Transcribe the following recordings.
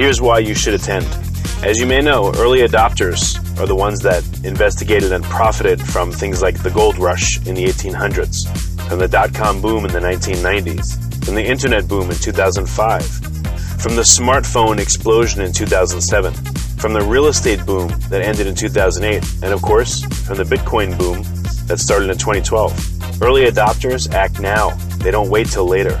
Here's why you should attend. As you may know, early adopters are the ones that investigated and profited from things like the gold rush in the 1800s, from the dot com boom in the 1990s, from the internet boom in 2005, from the smartphone explosion in 2007, from the real estate boom that ended in 2008, and of course, from the Bitcoin boom that started in 2012. Early adopters act now, they don't wait till later.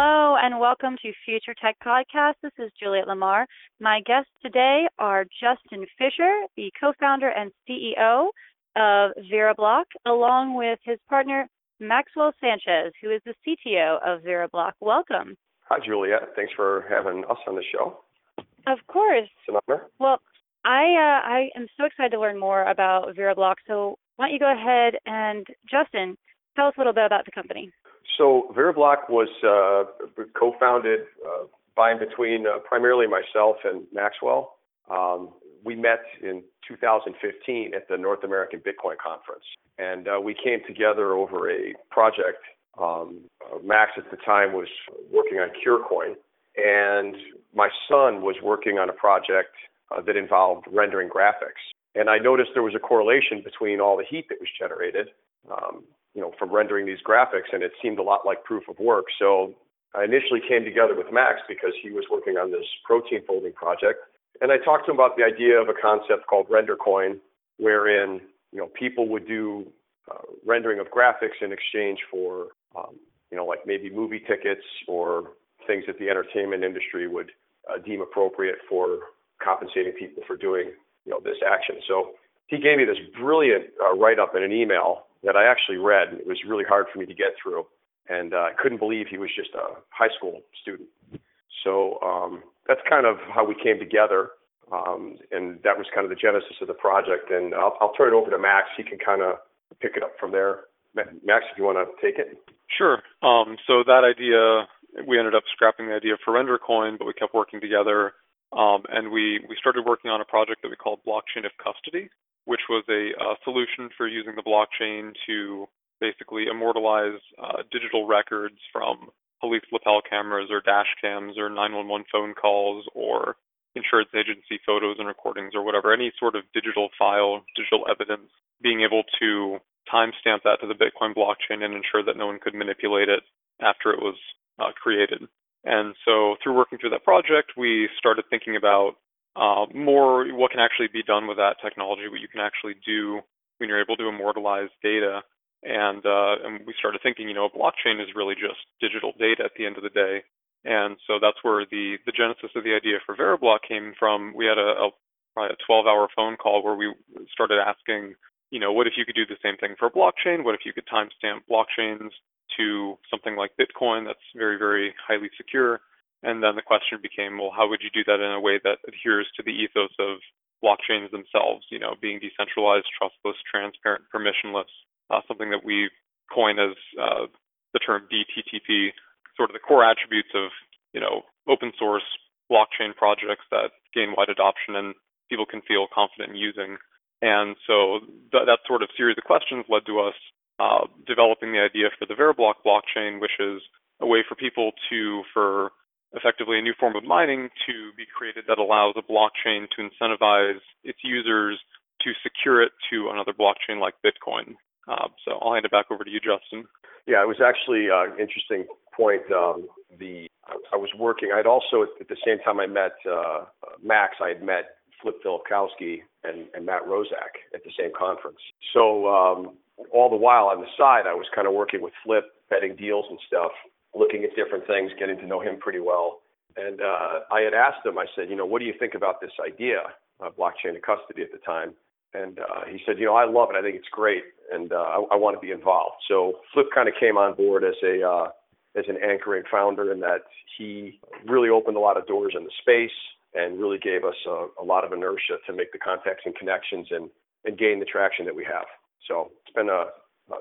Hello and welcome to Future Tech Podcast. This is Juliet Lamar. My guests today are Justin Fisher, the co-founder and CEO of VeriBlock, along with his partner Maxwell Sanchez, who is the CTO of VeriBlock. Welcome. Hi, Juliet. Thanks for having us on the show. Of course. It's an honor. Well, I uh, I am so excited to learn more about VeriBlock. So why don't you go ahead and Justin, tell us a little bit about the company. So VeriBlock was uh, co-founded uh, by and between uh, primarily myself and Maxwell. Um, we met in 2015 at the North American Bitcoin Conference, and uh, we came together over a project. Um, Max at the time was working on CureCoin, and my son was working on a project uh, that involved rendering graphics. And I noticed there was a correlation between all the heat that was generated um, you know, from rendering these graphics, and it seemed a lot like proof of work. So I initially came together with Max because he was working on this protein folding project, and I talked to him about the idea of a concept called RenderCoin, wherein you know people would do uh, rendering of graphics in exchange for um, you know like maybe movie tickets or things that the entertainment industry would uh, deem appropriate for compensating people for doing you know this action. So he gave me this brilliant uh, write up in an email that I actually read. It was really hard for me to get through, and uh, I couldn't believe he was just a high school student. So um, that's kind of how we came together, um, and that was kind of the genesis of the project. And I'll, I'll turn it over to Max. He can kind of pick it up from there. Max, if you want to take it. Sure. Um, so that idea, we ended up scrapping the idea for RenderCoin, but we kept working together. Um, and we, we started working on a project that we called Blockchain of Custody, which was a solution for using the blockchain to basically immortalize uh, digital records from police lapel cameras or dash cams or 911 phone calls or insurance agency photos and recordings or whatever, any sort of digital file, digital evidence, being able to timestamp that to the Bitcoin blockchain and ensure that no one could manipulate it after it was uh, created. And so through working through that project, we started thinking about uh, more what can actually be done with that technology, what you can actually do when you're able to immortalize data. And uh, and we started thinking, you know, a blockchain is really just digital data at the end of the day. And so that's where the the genesis of the idea for VeraBlock came from. We had a, a a 12-hour phone call where we started asking you know, what if you could do the same thing for a blockchain? What if you could timestamp blockchains to something like Bitcoin that's very, very highly secure? And then the question became, well, how would you do that in a way that adheres to the ethos of blockchains themselves, you know, being decentralized, trustless, transparent, permissionless, uh, something that we coin as uh, the term DTTP, sort of the core attributes of, you know, open source blockchain projects that gain wide adoption and people can feel confident in using. And so th- that sort of series of questions led to us uh, developing the idea for the Veriblock blockchain, which is a way for people to, for effectively a new form of mining to be created that allows a blockchain to incentivize its users to secure it to another blockchain like Bitcoin. Uh, so I'll hand it back over to you, Justin. Yeah, it was actually uh, an interesting point. Um, the I was working. I'd also at the same time I met uh, Max. I had met Flip Filipkowski and, and Matt Roszak at the same conference. So um, all the while on the side, I was kind of working with Flip, betting deals and stuff looking at different things, getting to know him pretty well. And uh, I had asked him, I said, you know, what do you think about this idea, uh, blockchain in custody at the time? And uh, he said, you know, I love it. I think it's great, and uh, I, I want to be involved. So Flip kind of came on board as a uh, as an anchoring founder, in that he really opened a lot of doors in the space and really gave us a, a lot of inertia to make the contacts and connections and and gain the traction that we have. So it's been a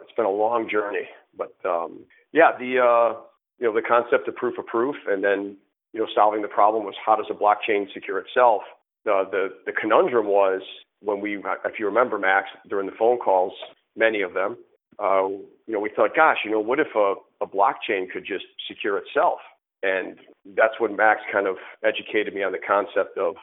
it's been a long journey, but um, yeah, the uh, you know, the concept of proof of proof and then, you know, solving the problem was how does a blockchain secure itself? The, the, the conundrum was when we, if you remember, Max, during the phone calls, many of them, uh, you know, we thought, gosh, you know, what if a, a blockchain could just secure itself? And that's when Max kind of educated me on the concept of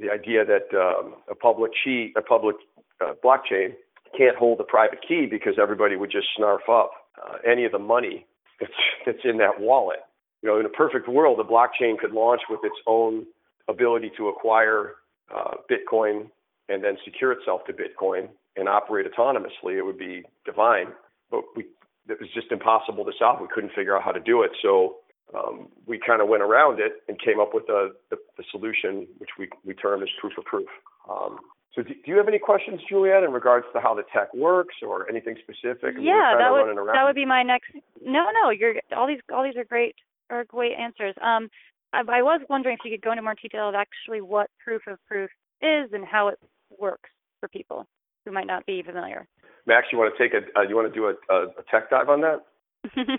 the idea that um, a public key, a public uh, blockchain can't hold a private key because everybody would just snarf up uh, any of the money that's that's in that wallet. You know, in a perfect world, the blockchain could launch with its own ability to acquire uh, Bitcoin and then secure itself to Bitcoin and operate autonomously. It would be divine, but we it was just impossible to solve. We couldn't figure out how to do it. So um, we kind of went around it and came up with a, the, the solution, which we, we term as proof of proof. Um, so do, do, you have any questions, Juliet, in regards to how the tech works or anything specific? yeah, that would that would be my next. No, no, you're all these all these are great are great answers. Um, I, I was wondering if you could go into more detail of actually what proof of proof is and how it works for people who might not be familiar. Max, you want to take a uh, you want to do a, a, a tech dive on that?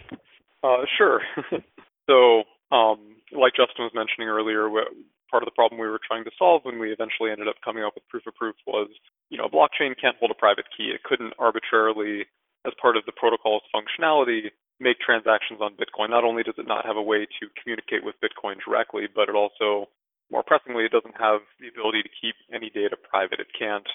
uh, sure. so, um, like Justin was mentioning earlier, part of the problem we were trying to solve when we eventually ended up coming up with proof of proof was, you know, a blockchain can't hold a private key. It couldn't arbitrarily, as part of the protocol's functionality, make transactions on Bitcoin. Not only does it not have a way to communicate with Bitcoin directly, but it also, more pressingly, it doesn't have the ability to keep any data private. It can't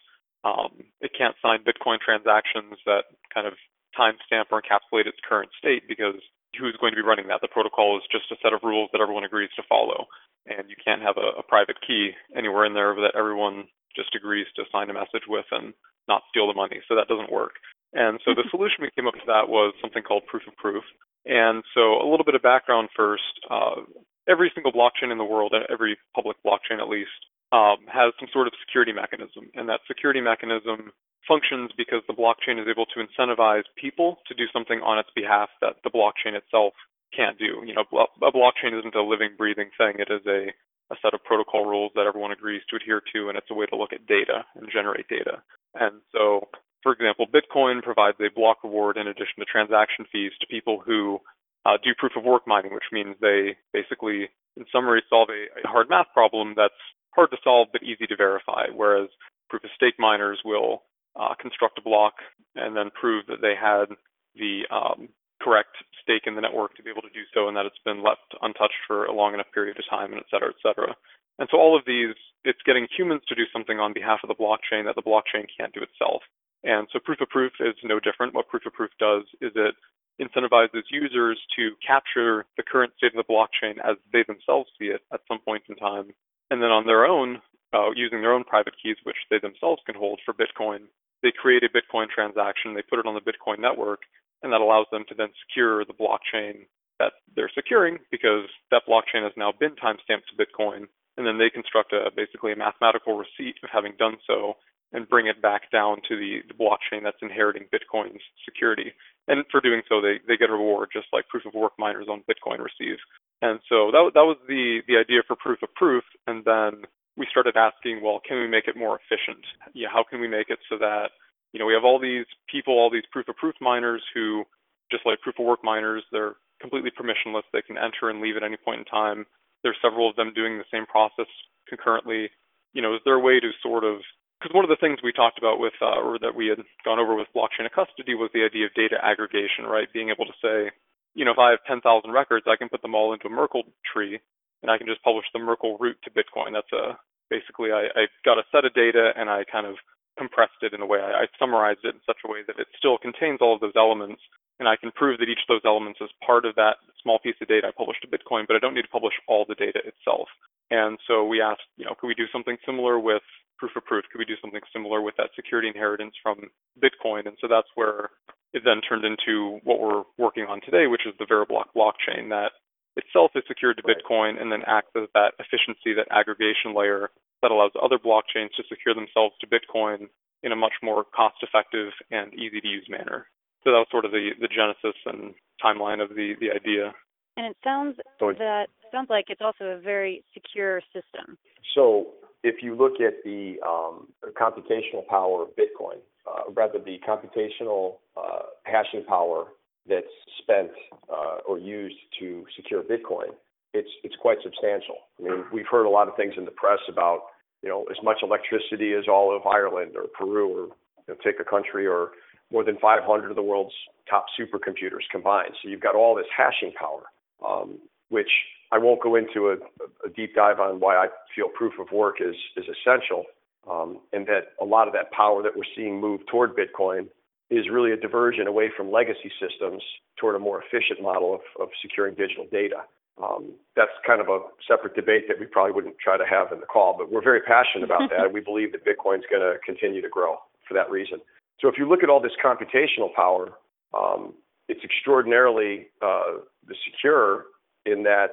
um, it can't sign Bitcoin transactions that kind of timestamp or encapsulate its current state because who's going to be running that? The protocol is just a set of rules that everyone agrees to follow, and you can't have a, a private key anywhere in there that everyone just agrees to sign a message with and not steal the money. So that doesn't work. And so the solution we came up to that was something called proof of proof. And so a little bit of background first. Uh, every single blockchain in the world, every public blockchain at least, um, has some sort of security mechanism. And that security mechanism functions because the blockchain is able to incentivize people to do something on its behalf that the blockchain itself can't do. You know, a blockchain isn't a living, breathing thing. It is a, a set of protocol rules that everyone agrees to adhere to, and it's a way to look at data and generate data. And so, for example, Bitcoin provides a block reward in addition to transaction fees to people who uh, do proof of work mining, which means they basically, in summary, solve a, a hard math problem that's hard to solve but easy to verify, whereas proof of stake miners will uh, construct a block and then prove that they had the um, correct stake in the network to be able to do so and that it's been left untouched for a long enough period of time and et cetera, et cetera. And so all of these, it's getting humans to do something on behalf of the blockchain that the blockchain can't do itself. And so proof of proof is no different. What proof of proof does is it incentivizes users to capture the current state of the blockchain as they themselves see it at some point in time. And then on their own, uh, using their own private keys, which they themselves can hold for Bitcoin, they create a Bitcoin transaction, they put it on the Bitcoin network, and that allows them to then secure the blockchain that they're securing because that blockchain has now been timestamped to Bitcoin. And then they construct a basically a mathematical receipt of having done so and bring it back down to the, the blockchain that's inheriting Bitcoin's security. And for doing so, they, they get a reward just like proof of work miners on Bitcoin receive. And so that, that was the, the idea for proof of proof. And then we started asking, well, can we make it more efficient? Yeah, how can we make it so that, you know, we have all these people, all these proof of proof miners who, just like proof of work miners, they're completely permissionless. They can enter and leave at any point in time. There's several of them doing the same process concurrently. You know, is there a way to sort of because one of the things we talked about with, uh, or that we had gone over with blockchain of custody was the idea of data aggregation, right? Being able to say, you know, if I have 10,000 records, I can put them all into a Merkle tree, and I can just publish the Merkle root to Bitcoin. That's a basically I, I got a set of data and I kind of compressed it in a way. I, I summarized it in such a way that it still contains all of those elements, and I can prove that each of those elements is part of that small piece of data I published to Bitcoin, but I don't need to publish all the data itself. And so we asked, you know, could we do something similar with proof of proof? Could we do something similar with that security inheritance from Bitcoin? And so that's where it then turned into what we're working on today, which is the Veriblock blockchain that itself is secured to Bitcoin and then acts as that efficiency, that aggregation layer that allows other blockchains to secure themselves to Bitcoin in a much more cost effective and easy to use manner. So that was sort of the, the genesis and timeline of the, the idea. And it sounds so that sounds like it's also a very secure system. So if you look at the um, computational power of Bitcoin, uh, rather the computational uh, hashing power that's spent uh, or used to secure Bitcoin, it's it's quite substantial. I mean, we've heard a lot of things in the press about you know as much electricity as all of Ireland or Peru or you know, take a country or more than 500 of the world's top supercomputers combined. So you've got all this hashing power, um, which I won't go into a, a, deep dive on why I feel proof of work is is essential, um, and that a lot of that power that we're seeing move toward Bitcoin is really a diversion away from legacy systems toward a more efficient model of, of securing digital data. Um, that's kind of a separate debate that we probably wouldn't try to have in the call, but we're very passionate about that. we believe that Bitcoin's going to continue to grow for that reason. So if you look at all this computational power, um, it's extraordinarily uh, secure in that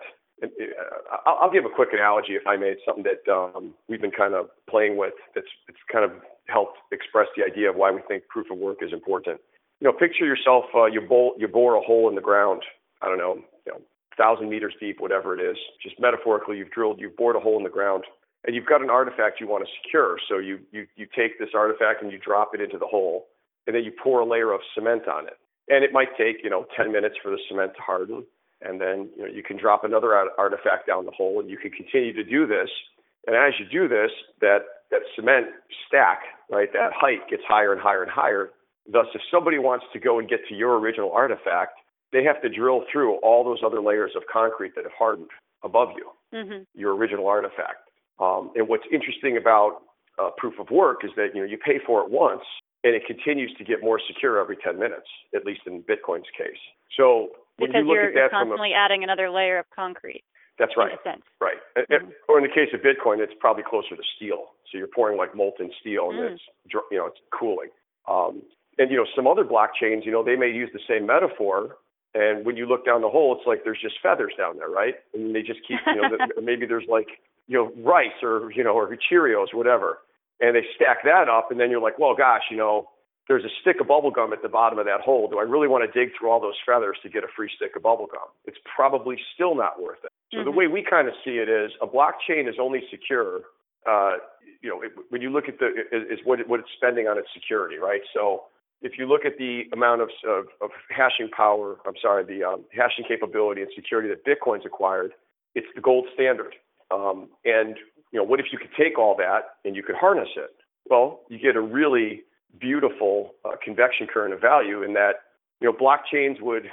I'll give a quick analogy, if I may. It's something that um, we've been kind of playing with. That's it's kind of helped express the idea of why we think proof of work is important. You know, picture yourself. Uh, you, bore, you bore a hole in the ground. I don't know, you know, thousand meters deep, whatever it is. Just metaphorically, you've drilled, you've bored a hole in the ground, and you've got an artifact you want to secure. So you you you take this artifact and you drop it into the hole, and then you pour a layer of cement on it. And it might take you know 10 minutes for the cement to harden and then you know you can drop another artifact down the hole, and you can continue to do this. And as you do this, that that cement stack, right, that height gets higher and higher and higher. Thus, if somebody wants to go and get to your original artifact, they have to drill through all those other layers of concrete that have hardened above you, mm-hmm. your original artifact. Um, and what's interesting about uh, proof of work is that you know you pay for it once, and it continues to get more secure every 10 minutes, at least in Bitcoin's case. So because when you look you're, at that you're constantly a, adding another layer of concrete. That's right. Right. Mm-hmm. Or in the case of Bitcoin, it's probably closer to steel. So you're pouring like molten steel, and mm. it's you know it's cooling. Um, and you know some other blockchains, you know, they may use the same metaphor. And when you look down the hole, it's like there's just feathers down there, right? And they just keep, you know, maybe there's like you know rice or you know or Cheerios, whatever, and they stack that up, and then you're like, well, gosh, you know, there's a stick of bubble gum at the bottom of that hole. Do I really want to dig through all those feathers to get a free stick of bubble gum? It's probably still not worth it. So mm-hmm. the way we kind of see it is a blockchain is only secure, uh, you know, it, when you look at the is what it, what it's spending on its security, right? So if you look at the amount of of, of hashing power, I'm sorry, the um, hashing capability and security that Bitcoin's acquired, it's the gold standard. Um, and you know, what if you could take all that and you could harness it? Well, you get a really beautiful uh, convection current of value in that you know blockchains would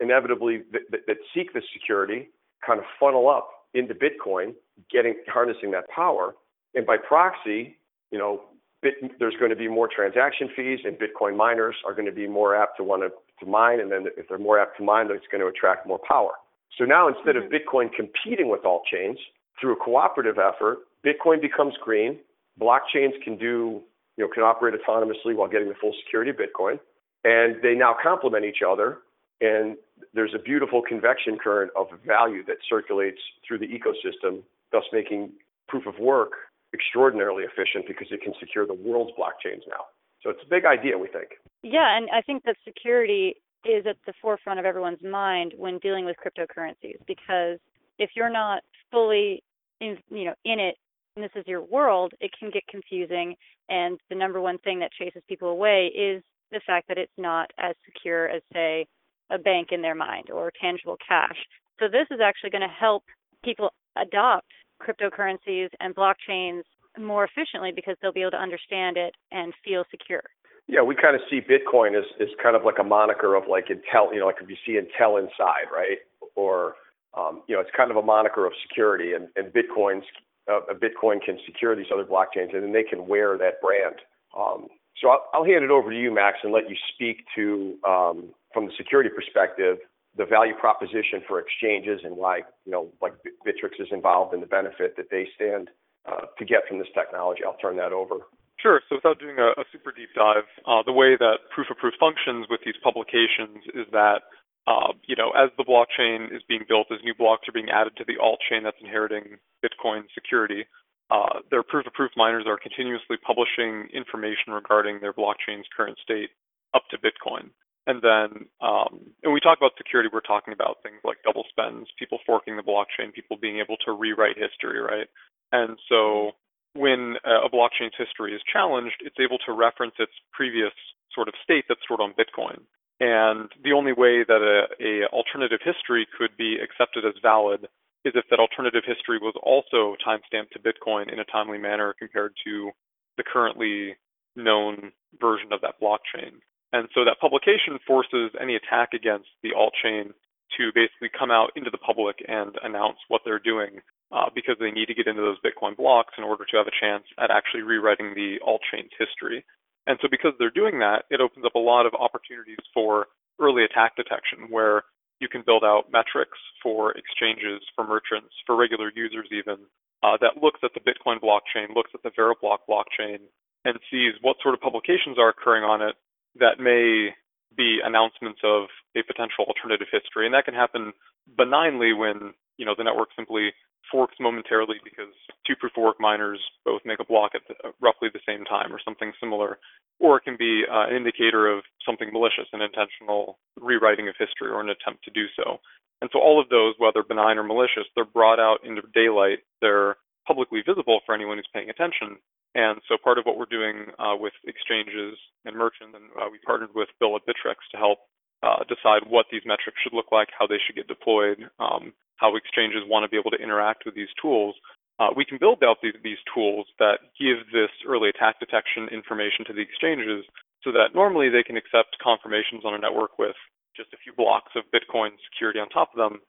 inevitably that, that, seek this security kind of funnel up into Bitcoin, getting harnessing that power, and by proxy, you know, bit, there's going to be more transaction fees, and Bitcoin miners are going to be more apt to want to, to mine, and then if they're more apt to mine, it's going to attract more power. So now instead mm-hmm. of Bitcoin competing with all chains through a cooperative effort, Bitcoin becomes green. Blockchains can do you know, can operate autonomously while getting the full security of Bitcoin. And they now complement each other. And there's a beautiful convection current of value that circulates through the ecosystem, thus making proof of work extraordinarily efficient because it can secure the world's blockchains now. So it's a big idea, we think. Yeah, and I think that security is at the forefront of everyone's mind when dealing with cryptocurrencies because if you're not fully in you know in it this is your world, it can get confusing and the number one thing that chases people away is the fact that it's not as secure as say a bank in their mind or tangible cash. So this is actually going to help people adopt cryptocurrencies and blockchains more efficiently because they'll be able to understand it and feel secure. Yeah, we kind of see Bitcoin as, as kind of like a moniker of like Intel, you know, like if you see Intel inside, right? Or, um, you know, it's kind of a moniker of security and, and Bitcoin's, uh, Bitcoin can secure these other blockchains and then they can wear that brand. Um, so I'll, I'll hand it over to you, Max, and let you speak to, um, from the security perspective, the value proposition for exchanges and why, you know, like Bittrex is involved in the benefit that they stand uh, to get from this technology. I'll turn that over. Sure. So without doing a, a super deep dive, uh, the way that proof of proof functions with these publications is that, you know, as the blockchain is being built, as new blocks are being added to the alt chain that's inheriting Bitcoin security, uh, their proof of proof miners are continuously publishing information regarding their blockchain's current state up to Bitcoin. And then, um, and we talk about security, we're talking about things like double spends, people forking the blockchain, people being able to rewrite history, right? And so when a blockchain's history is challenged, it's able to reference its previous sort of state that's stored on Bitcoin. And the only way that a, a alternative history could be accepted as valid is if that alternative history was also timestamped to Bitcoin in a timely manner compared to the currently known version of that blockchain. And so that publication forces any attack against the alt chain to basically come out into the public and announce what they're doing uh, because they need to get into those Bitcoin blocks in order to have a chance at actually rewriting the alt chain's history. And so because they're doing that, it opens up a lot of opportunities for early attack detection where you can build out metrics for exchanges, for merchants, for regular users even, uh, that looks at the Bitcoin blockchain, looks at the Veriblock blockchain, and sees what sort of publications are occurring on it that may be announcements of a potential alternative history. And that can happen benignly when, you know, the network simply forks momentarily because two proof of work miners both make a block at the, roughly the same time or something similar, or it can be uh, an indicator of something malicious, an intentional rewriting of history or an attempt to do so. And so all of those, whether benign or malicious, they're brought out into daylight. They're publicly visible for anyone who's paying attention. And so part of what we're doing uh, with exchanges and merchants, and uh, we partnered with Bill at Bittrex to help uh, decide what these metrics should look like, how they should get deployed, um, how exchanges want to be able to interact with these tools, uh, we can build out these, these tools that give this early attack detection information to the exchanges so that normally they can accept confirmations on a network with just a few blocks of Bitcoin security on top of them.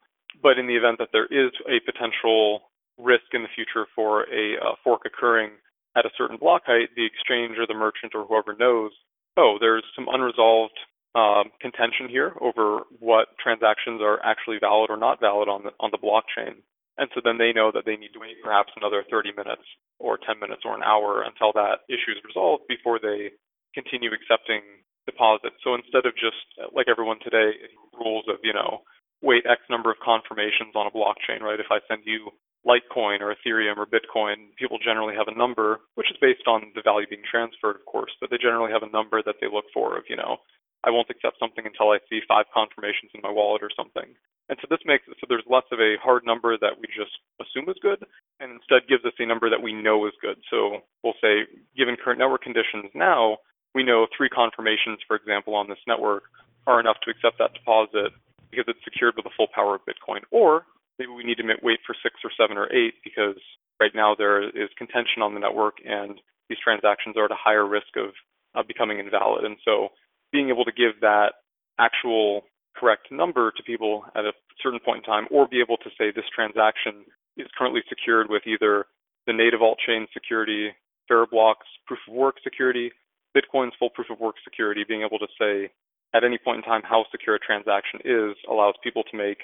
But in the event that there is a potential risk in the future for a uh, fork occurring at a certain block height, the exchange or the merchant or whoever knows, oh, there's some unresolved um, contention here over what transactions are actually valid or not valid on the on the blockchain. And so then they know that they need to wait perhaps another 30 minutes or 10 minutes or an hour until that issue is resolved before they continue accepting deposits. So instead of just like everyone today, rules of, you know, wait X number of confirmations on a blockchain, right? If I send you Litecoin or Ethereum or Bitcoin, people generally have a number, which is based on the value being transferred, of course, but they generally have a number that they look for of, you know, I won't accept something until I see five confirmations in my wallet or something. And so this makes it so there's less of a hard number that we just assume is good, and instead gives us a number that we know is good. So we'll say, given current network conditions now, we know three confirmations, for example, on this network are enough to accept that deposit because it's secured with the full power of Bitcoin. Or maybe we need to wait for six or seven or eight because right now there is contention on the network and these transactions are at a higher risk of uh, becoming invalid. And so being able to give that actual correct number to people at a certain point in time, or be able to say this transaction is currently secured with either the native alt chain security, Veriblock's proof of work security, Bitcoin's full proof of work security, being able to say at any point in time how secure a transaction is allows people to make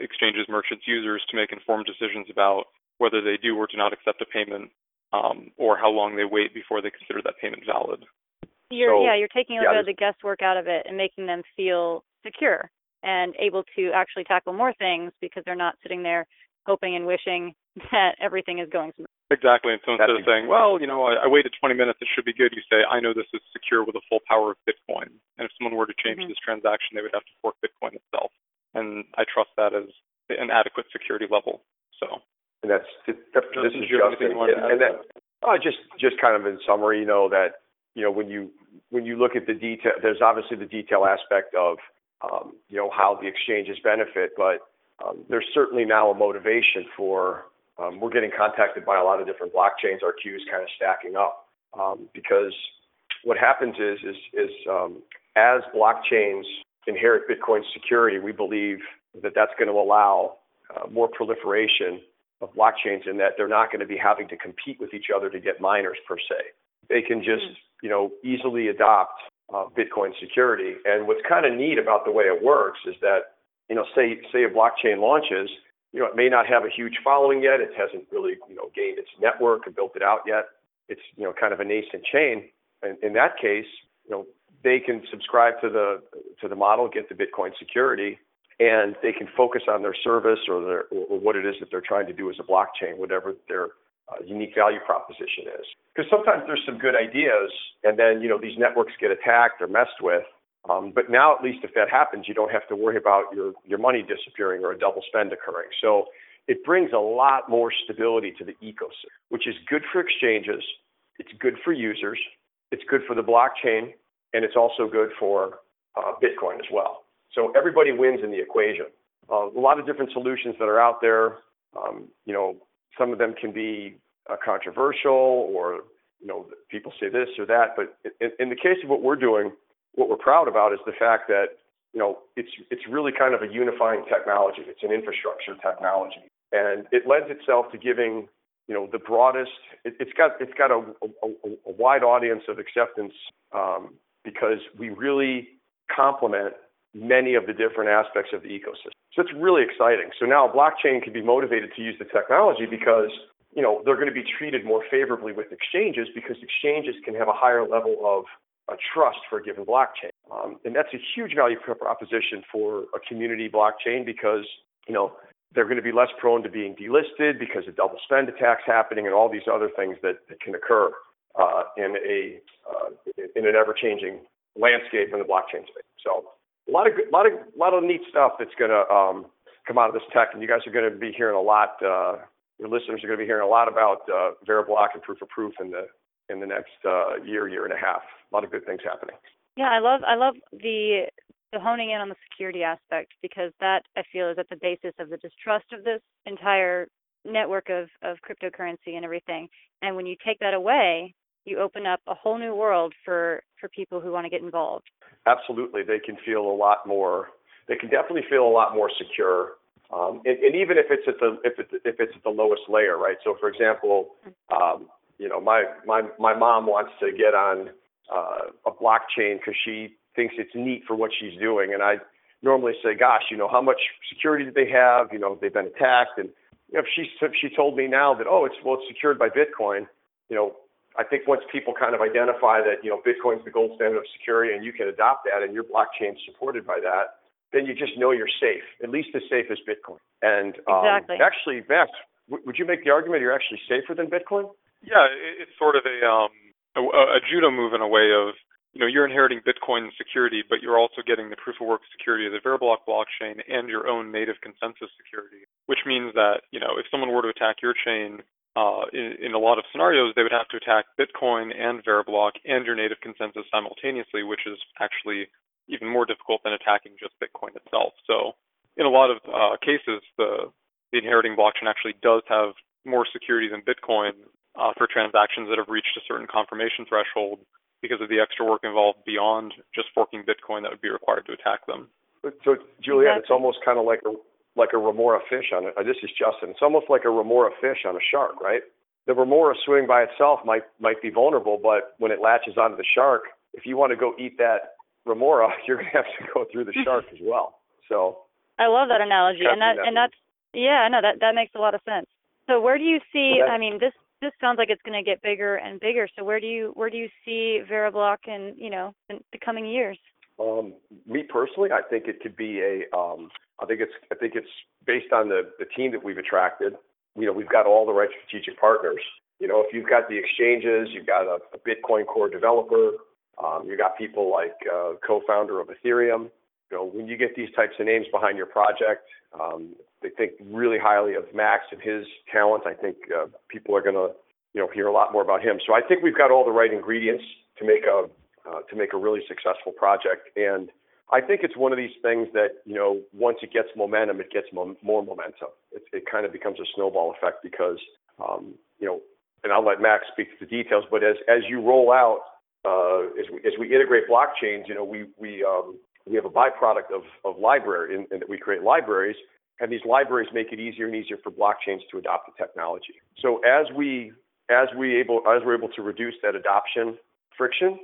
exchanges, merchants, users to make informed decisions about whether they do or do not accept a payment um, or how long they wait before they consider that payment valid. You're So, yeah, you're taking a yeah, little bit of the guesswork out of it and making them feel secure and able to actually tackle more things because they're not sitting there hoping and wishing that everything is going smooth. Exactly. And so instead of saying, well, you know, I, I, waited 20 minutes, it should be good, you say, I know this is secure with the full power of Bitcoin. And if someone were to change mm-hmm. this transaction, they would have to fork Bitcoin itself. And I trust that as an adequate security level. So. And that's, that, this is Justin. And, and that, uh, just, just kind of in summary, you know, that, you know, when you, when you look at the detail, there's obviously the detail aspect of, um, you know, how the exchanges benefit, but um, there's certainly now a motivation for um, we're getting contacted by a lot of different blockchains. Our queue is kind of stacking up um, because what happens is is, is um, as blockchains inherit Bitcoin security, we believe that that's going to allow uh, more proliferation of blockchains in that they're not going to be having to compete with each other to get miners per se. They can just hmm. You know easily adopt uh, Bitcoin security. And what's kind of neat about the way it works is that you know say say a blockchain launches you know, it may not have a huge following yet. It hasn't really, you know, gained its network or built it out yet. It's, you know, kind of a nascent chain. And in that case, you know, they can subscribe to the to the model, get the Bitcoin security, and they can focus on their service or their or what it is that they're trying to do as a blockchain, whatever their uh, unique value proposition is. Because sometimes there's some good ideas, and then you know these networks get attacked or messed with, um, but now, at least if that happens, you don't have to worry about your, your money disappearing or a double spend occurring. So it brings a lot more stability to the ecosystem, which is good for exchanges, it's good for users, it's good for the blockchain, and it's also good for uh, Bitcoin as well. So everybody wins in the equation. Uh, a lot of different solutions that are out there. Um, you know, some of them can be uh, controversial, or you know, people say this or that. But in, in the case of what we're doing, what we're proud about is the fact that you know it's it's really kind of a unifying technology. It's an infrastructure technology, and it lends itself to giving you know the broadest. It, has got it's got a, a, a, wide audience of acceptance um, because we really complement many of the different aspects of the ecosystem. So it's really exciting. So now blockchain can be motivated to use the technology because you know they're going to be treated more favorably with exchanges because exchanges can have a higher level of a trust for a given blockchain. Um, and that's a huge value proposition for a community blockchain because, you know, they're going to be less prone to being delisted because of double spend attacks happening and all these other things that, that can occur uh, in a uh, in an ever changing landscape in the blockchain space. So a lot of lot of lot of neat stuff that's going to um, come out of this tech, and you guys are going to be hearing a lot. Uh, your listeners are going to be hearing a lot about uh, Veriblock and proof of proof in the in the next uh, year, year and a half. A lot of good things happening. Yeah, I love I love the the honing in on the security aspect because that I feel is at the basis of the distrust of this entire network of of cryptocurrency and everything. And when you take that away, you open up a whole new world for for people who want to get involved. Absolutely, they can feel a lot more. They can definitely feel a lot more secure. Um, and, and even if it's at the if it's if it's at the lowest layer, right? So, for example, um, you know, my my my mom wants to get on uh, a blockchain because she thinks it's neat for what she's doing, and I normally say, gosh, you know, how much security do they have? You know, they've been attacked, and you know, if she if she told me now that oh, it's well, it's secured by Bitcoin, you know, I think once people kind of identify that you know Bitcoin's the gold standard of security, and you can adopt that, and your blockchain's supported by that, then you just know you're safe, at least as safe as Bitcoin. And um, exactly. actually, Max, w- would you make the argument you're actually safer than Bitcoin? Yeah, it's sort of a um a, a judo move in a way of you know you're inheriting Bitcoin security, but you're also getting the proof of work security of the Veriblock blockchain and your own native consensus security, which means that you know if someone were to attack your chain. Uh, in, in a lot of scenarios, they would have to attack Bitcoin and Veriblock and your native consensus simultaneously, which is actually even more difficult than attacking just Bitcoin itself. So, in a lot of uh, cases, the the inheriting blockchain actually does have more security than Bitcoin, uh, for transactions that have reached a certain confirmation threshold because of the extra work involved beyond just forking Bitcoin that would be required to attack them. So, Juliet, exactly. it's almost kind of like a like a remora fish on it. Uh, this is Justin. It's almost like a remora fish on a shark, right? The remora swimming by itself might might be vulnerable, but when it latches onto the shark, if you want to go eat that remora, you're gonna have to go through the shark as well. So I love that analogy, and that, that and that's yeah, no, that that makes a lot of sense. So where do you see? Well, I mean, this this sounds like it's going to get bigger and bigger. So where do you where do you see Veriblock in you know in the coming years? Um, me personally, I think it could be a. Um, I think it's I think it's based on the the team that we've attracted. you know, we've got all the right strategic partners. You know, if you've got the exchanges, you've got a, a Bitcoin core developer, um, you got people like uh, co-founder of Ethereum. You know, when you get these types of names behind your project, um, they think really highly of Max and his talent. I think uh, people are going to, you know, hear a lot more about him. So I think we've got all the right ingredients to make a uh, to make a really successful project. And I think it's one of these things that you know once it gets momentum, it gets mo- more momentum. It, it kind of becomes a snowball effect because um, you know, and I'll let Max speak to the details. But as as you roll out, uh, as we as we integrate blockchains, you know, we we um, we have a byproduct of of library in that we create libraries, and these libraries make it easier and easier for blockchains to adopt the technology. So as we as we able as we're able to reduce that adoption friction,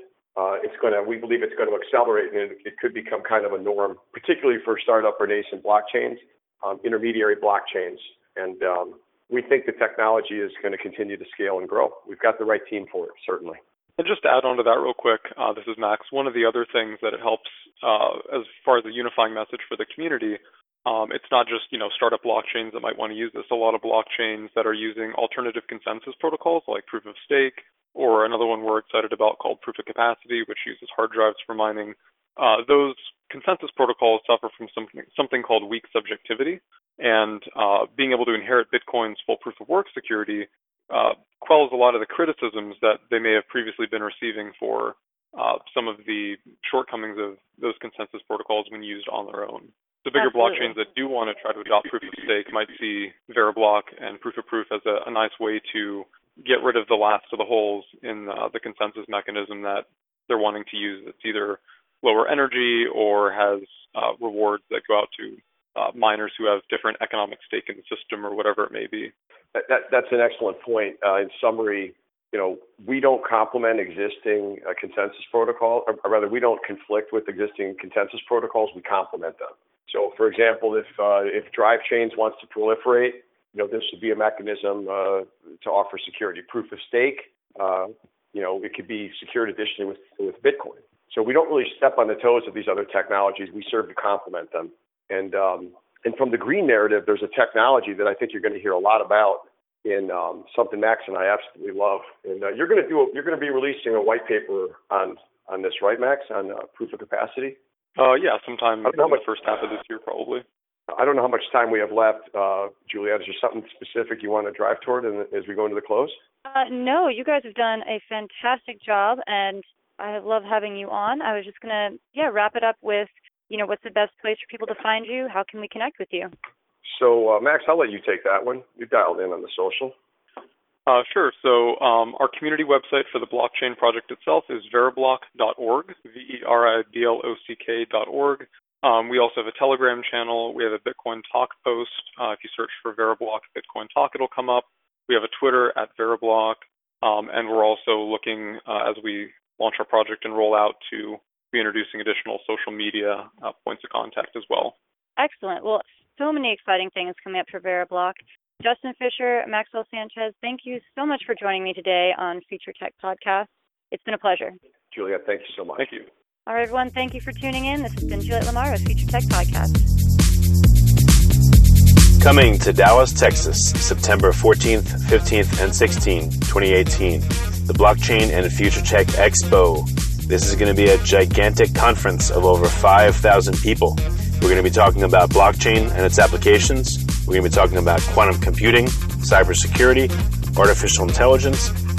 it's going to, we believe it's going to accelerate and it, could become kind of a norm, particularly for startup or nascent blockchains, um, intermediary blockchains. And um, we think the technology is going to continue to scale and grow. We've got the right team for it, certainly. And just to add on to that real quick, uh, this is Max. One of the other things that it helps uh, as far as the unifying message for the community, um, it's not just you know startup blockchains that might want to use this. A lot of blockchains that are using alternative consensus protocols like proof of stake, or another one we're excited about called proof of capacity, which uses hard drives for mining. Uh, those consensus protocols suffer from something, something called weak subjectivity, and uh, being able to inherit Bitcoin's full proof of work security uh, quells a lot of the criticisms that they may have previously been receiving for uh, some of the shortcomings of those consensus protocols when used on their own. The bigger Absolutely. blockchains that do want to try to adopt proof of stake might see Veriblock and proof of proof as a, a nice way to get rid of the last of the holes in uh, the consensus mechanism that they're wanting to use. It's either lower energy or has uh, rewards that go out to uh, miners who have different economic stake in the system or whatever it may be. That, that, that's an excellent point. Uh, in summary, you know, we don't complement existing uh, consensus protocol, or, or, rather, we don't conflict with existing consensus protocols. We complement them. So, for example, if uh, if Drive Chains wants to proliferate, you know, this would be a mechanism uh, to offer security. Proof of stake, uh, you know, it could be secured additionally with, with Bitcoin. So we don't really step on the toes of these other technologies. We serve to complement them. And um, and from the green narrative, there's a technology that I think you're going to hear a lot about in um, something Max and I absolutely love. And uh, you're going to do a, you're going to be releasing a white paper on on this, right, Max, on uh, proof of capacity. Uh, yeah, sometime in the first half of this year, probably. I don't know how much time we have left, uh, Juliet. Is there something specific you want to drive toward as we go into the close? Uh, no, you guys have done a fantastic job, and I love having you on. I was just gonna, yeah, wrap it up with, you know, what's the best place for people to find you? How can we connect with you? So, uh, Max, I'll let you take that one. You dialed in on the social. Uh, sure. So um, our community website for the blockchain project itself is veriblock.org, V-E-R-I-B-L-O-C-K.org. Um, we also have a Telegram channel. We have a Bitcoin Talk post. Uh, if you search for Veriblock Bitcoin Talk, it'll come up. We have a Twitter at Veriblock, um, and we're also looking uh, as we launch our project and roll out to be introducing additional social media uh, points of contact as well. Excellent. Well, so many exciting things coming up for Veriblock. Justin Fisher, Maxwell Sanchez, thank you so much for joining me today on Future Tech Podcast. It's been a pleasure. Julia, thank you so much. Thank you. All right, everyone, thank you for tuning in. This has been Juliet Lamar with Future Tech Podcast. Coming to Dallas, Texas, September 14th, 15th, and 16th, 2018, the Blockchain and Future Tech Expo. This is going to be a gigantic conference of over 5,000 people. We're going to be talking about blockchain and its applications. We're going to be talking about quantum computing, cybersecurity, artificial intelligence,